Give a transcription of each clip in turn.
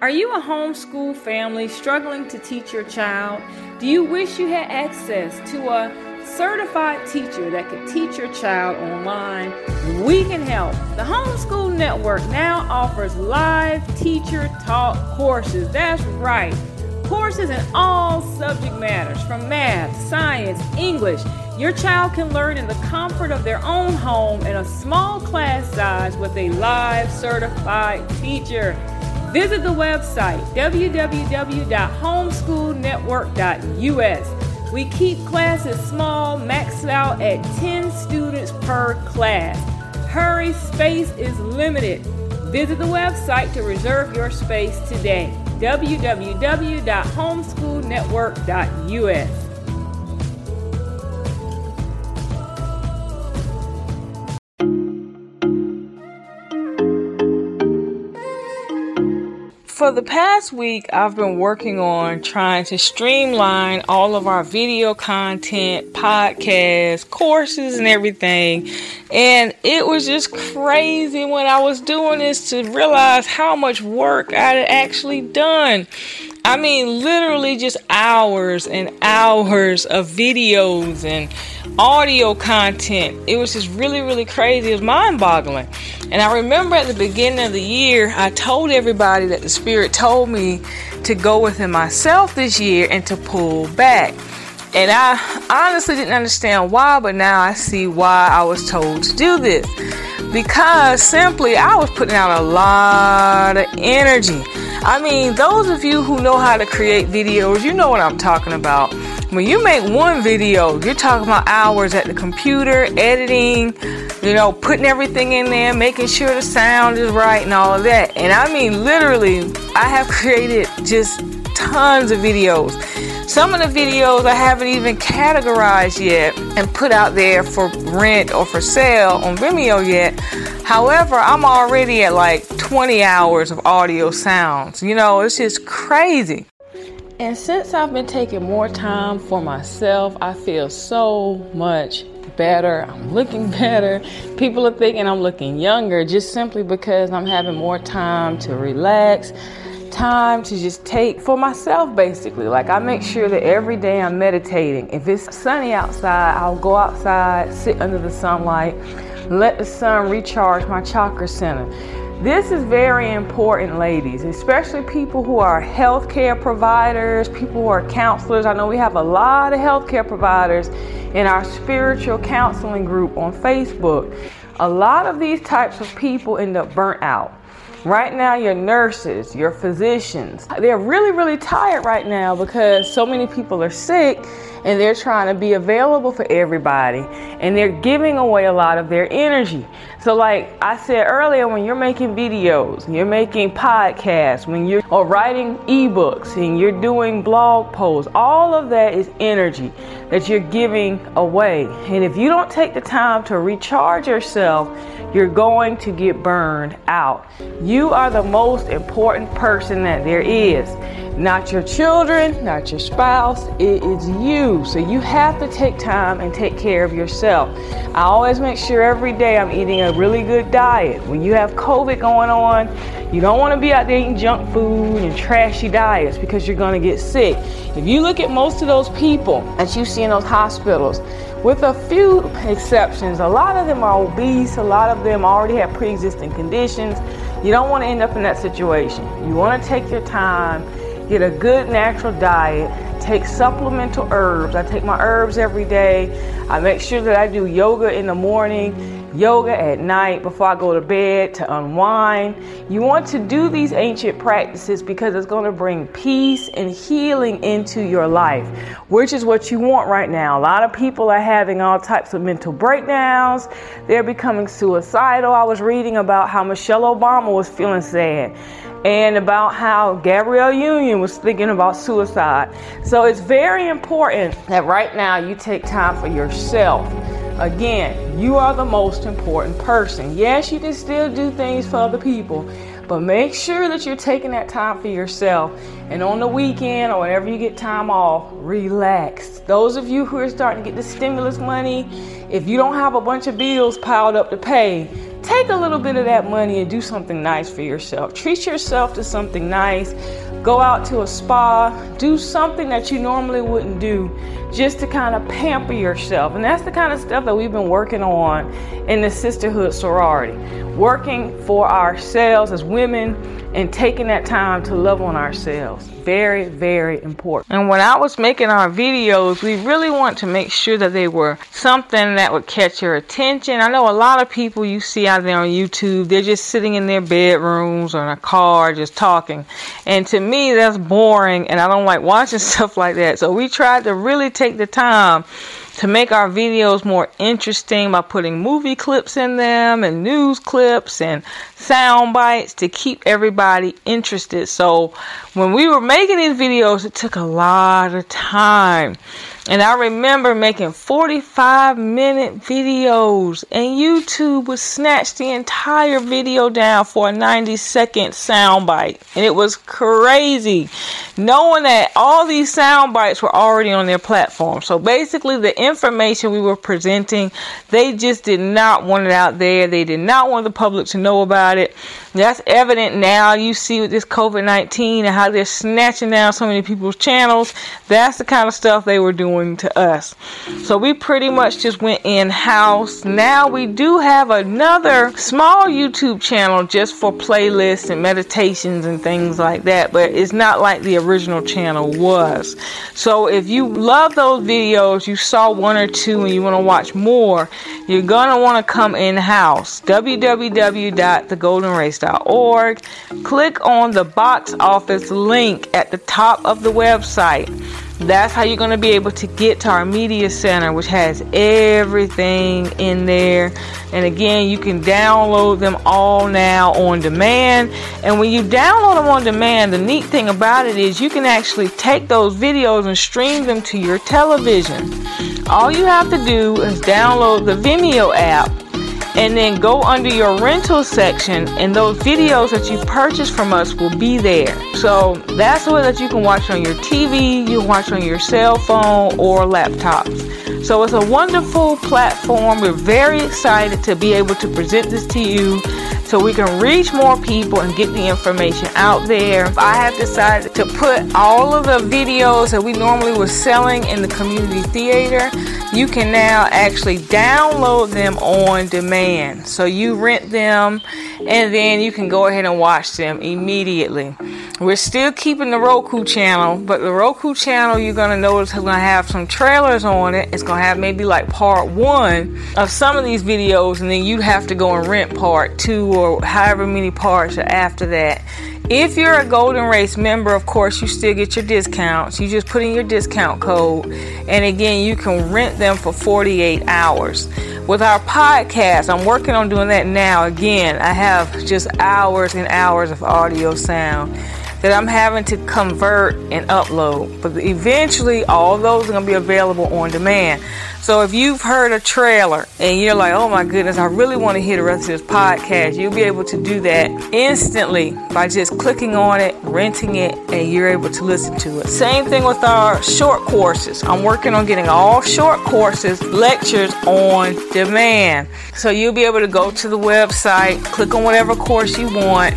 Are you a homeschool family struggling to teach your child? Do you wish you had access to a certified teacher that could teach your child online? We can help. The Homeschool Network now offers live teacher taught courses. That's right. Courses in all subject matters from math, science, English. Your child can learn in the comfort of their own home in a small class size with a live certified teacher. Visit the website www.homeschoolnetwork.us. We keep classes small, maxed out at 10 students per class. Hurry, space is limited. Visit the website to reserve your space today. www.homeschoolnetwork.us. For the past week, I've been working on trying to streamline all of our video content, podcasts, courses, and everything. And it was just crazy when I was doing this to realize how much work I had actually done. I mean, literally just hours and hours of videos and audio content. It was just really, really crazy. It was mind boggling. And I remember at the beginning of the year, I told everybody that the Spirit told me to go within myself this year and to pull back. And I honestly didn't understand why, but now I see why I was told to do this. Because simply I was putting out a lot of energy. I mean, those of you who know how to create videos, you know what I'm talking about. When you make one video, you're talking about hours at the computer, editing, you know, putting everything in there, making sure the sound is right and all of that. And I mean, literally, I have created just tons of videos. Some of the videos I haven't even categorized yet and put out there for rent or for sale on Vimeo yet. However, I'm already at like 20 hours of audio sounds. You know, it's just crazy. And since I've been taking more time for myself, I feel so much better. I'm looking better. People are thinking I'm looking younger just simply because I'm having more time to relax, time to just take for myself basically. Like I make sure that every day I'm meditating. If it's sunny outside, I'll go outside, sit under the sunlight, let the sun recharge my chakra center. This is very important, ladies, especially people who are healthcare providers, people who are counselors. I know we have a lot of healthcare providers in our spiritual counseling group on Facebook. A lot of these types of people end up burnt out. Right now, your nurses, your physicians, they're really, really tired right now because so many people are sick and they're trying to be available for everybody and they're giving away a lot of their energy. So, like I said earlier, when you're making videos, you're making podcasts, when you're or writing ebooks and you're doing blog posts, all of that is energy that you're giving away. And if you don't take the time to recharge yourself, you're going to get burned out. You are the most important person that there is. Not your children, not your spouse, it is you. So you have to take time and take care of yourself. I always make sure every day I'm eating a really good diet. When you have COVID going on, you don't want to be out there eating junk food and trashy diets because you're going to get sick. If you look at most of those people that you see in those hospitals, with a few exceptions, a lot of them are obese, a lot of them already have pre existing conditions. You don't want to end up in that situation. You want to take your time get a good natural diet, take supplemental herbs. I take my herbs every day. I make sure that I do yoga in the morning, yoga at night before I go to bed to unwind. You want to do these ancient practices because it's going to bring peace and healing into your life, which is what you want right now. A lot of people are having all types of mental breakdowns. They're becoming suicidal. I was reading about how Michelle Obama was feeling sad and about how Gabrielle Union was thinking about suicide. So it's very important that right now you take time for yourself. Again, you are the most important person. Yes, you can still do things for other people, but make sure that you're taking that time for yourself. And on the weekend or whenever you get time off, relax. Those of you who are starting to get the stimulus money, if you don't have a bunch of bills piled up to pay, take a little bit of that money and do something nice for yourself. Treat yourself to something nice. Go out to a spa, do something that you normally wouldn't do just to kind of pamper yourself. And that's the kind of stuff that we've been working on in the sisterhood sorority. Working for ourselves as women and taking that time to love on ourselves. Very, very important. And when I was making our videos, we really want to make sure that they were something that would catch your attention. I know a lot of people you see out there on YouTube, they're just sitting in their bedrooms or in a car just talking. And to me, that's boring and I don't like watching stuff like that. So we tried to really take the time to make our videos more interesting by putting movie clips in them and news clips and sound bites to keep everybody interested. So when we were making these videos, it took a lot of time. And I remember making 45 minute videos, and YouTube would snatch the entire video down for a 90 second soundbite. And it was crazy knowing that all these sound bites were already on their platform. So basically, the information we were presenting, they just did not want it out there. They did not want the public to know about it. That's evident now. You see with this COVID 19 and how they're snatching down so many people's channels. That's the kind of stuff they were doing to us. So we pretty much just went in house. Now we do have another small YouTube channel just for playlists and meditations and things like that, but it's not like the original channel was. So if you love those videos, you saw one or two and you want to watch more, you're going to want to come in house. www.thegoldenrace.org. Click on the box office link at the top of the website. That's how you're going to be able to get to our media center, which has everything in there. And again, you can download them all now on demand. And when you download them on demand, the neat thing about it is you can actually take those videos and stream them to your television. All you have to do is download the Vimeo app and then go under your rental section and those videos that you purchased from us will be there. So that's the way that you can watch on your tv you can watch on your cell phone or laptops so it's a wonderful platform. We're very excited to be able to present this to you so we can reach more people and get the information out there. I have decided to put all of the videos that we normally were selling in the community theater. You can now actually download them on demand. So you rent them and then you can go ahead and watch them immediately. We're still keeping the Roku channel, but the Roku channel you're gonna notice is gonna have some trailers on it. It's gonna have maybe like part one of some of these videos, and then you'd have to go and rent part two or however many parts are after that. If you're a Golden Race member, of course, you still get your discounts. You just put in your discount code, and again, you can rent them for 48 hours. With our podcast, I'm working on doing that now. Again, I have just hours and hours of audio sound that I'm having to convert and upload. But eventually, all those are going to be available on demand. So if you've heard a trailer and you're like, oh my goodness, I really want to hear the rest of this podcast, you'll be able to do that instantly by just clicking on it, renting it, and you're able to listen to it. Same thing with our short courses. I'm working on getting all short courses, lectures on demand. So you'll be able to go to the website, click on whatever course you want,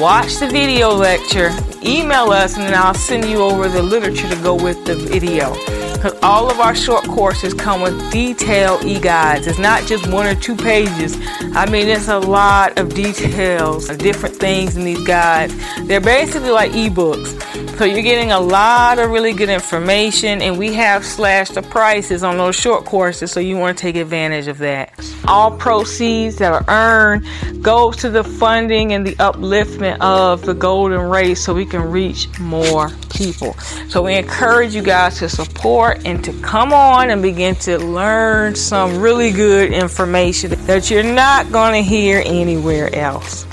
watch the video lecture, email us, and then I'll send you over the literature to go with the video because all of our short courses come with detailed e-guides. It's not just one or two pages. I mean, it's a lot of details of different things in these guides. They're basically like ebooks. So you're getting a lot of really good information, and we have slashed the prices on those short courses, so you want to take advantage of that. All proceeds that are earned goes to the funding and the upliftment of the golden race, so we can reach more people. So we encourage you guys to support and to come on and begin to learn some really good information that you're not going to hear anywhere else.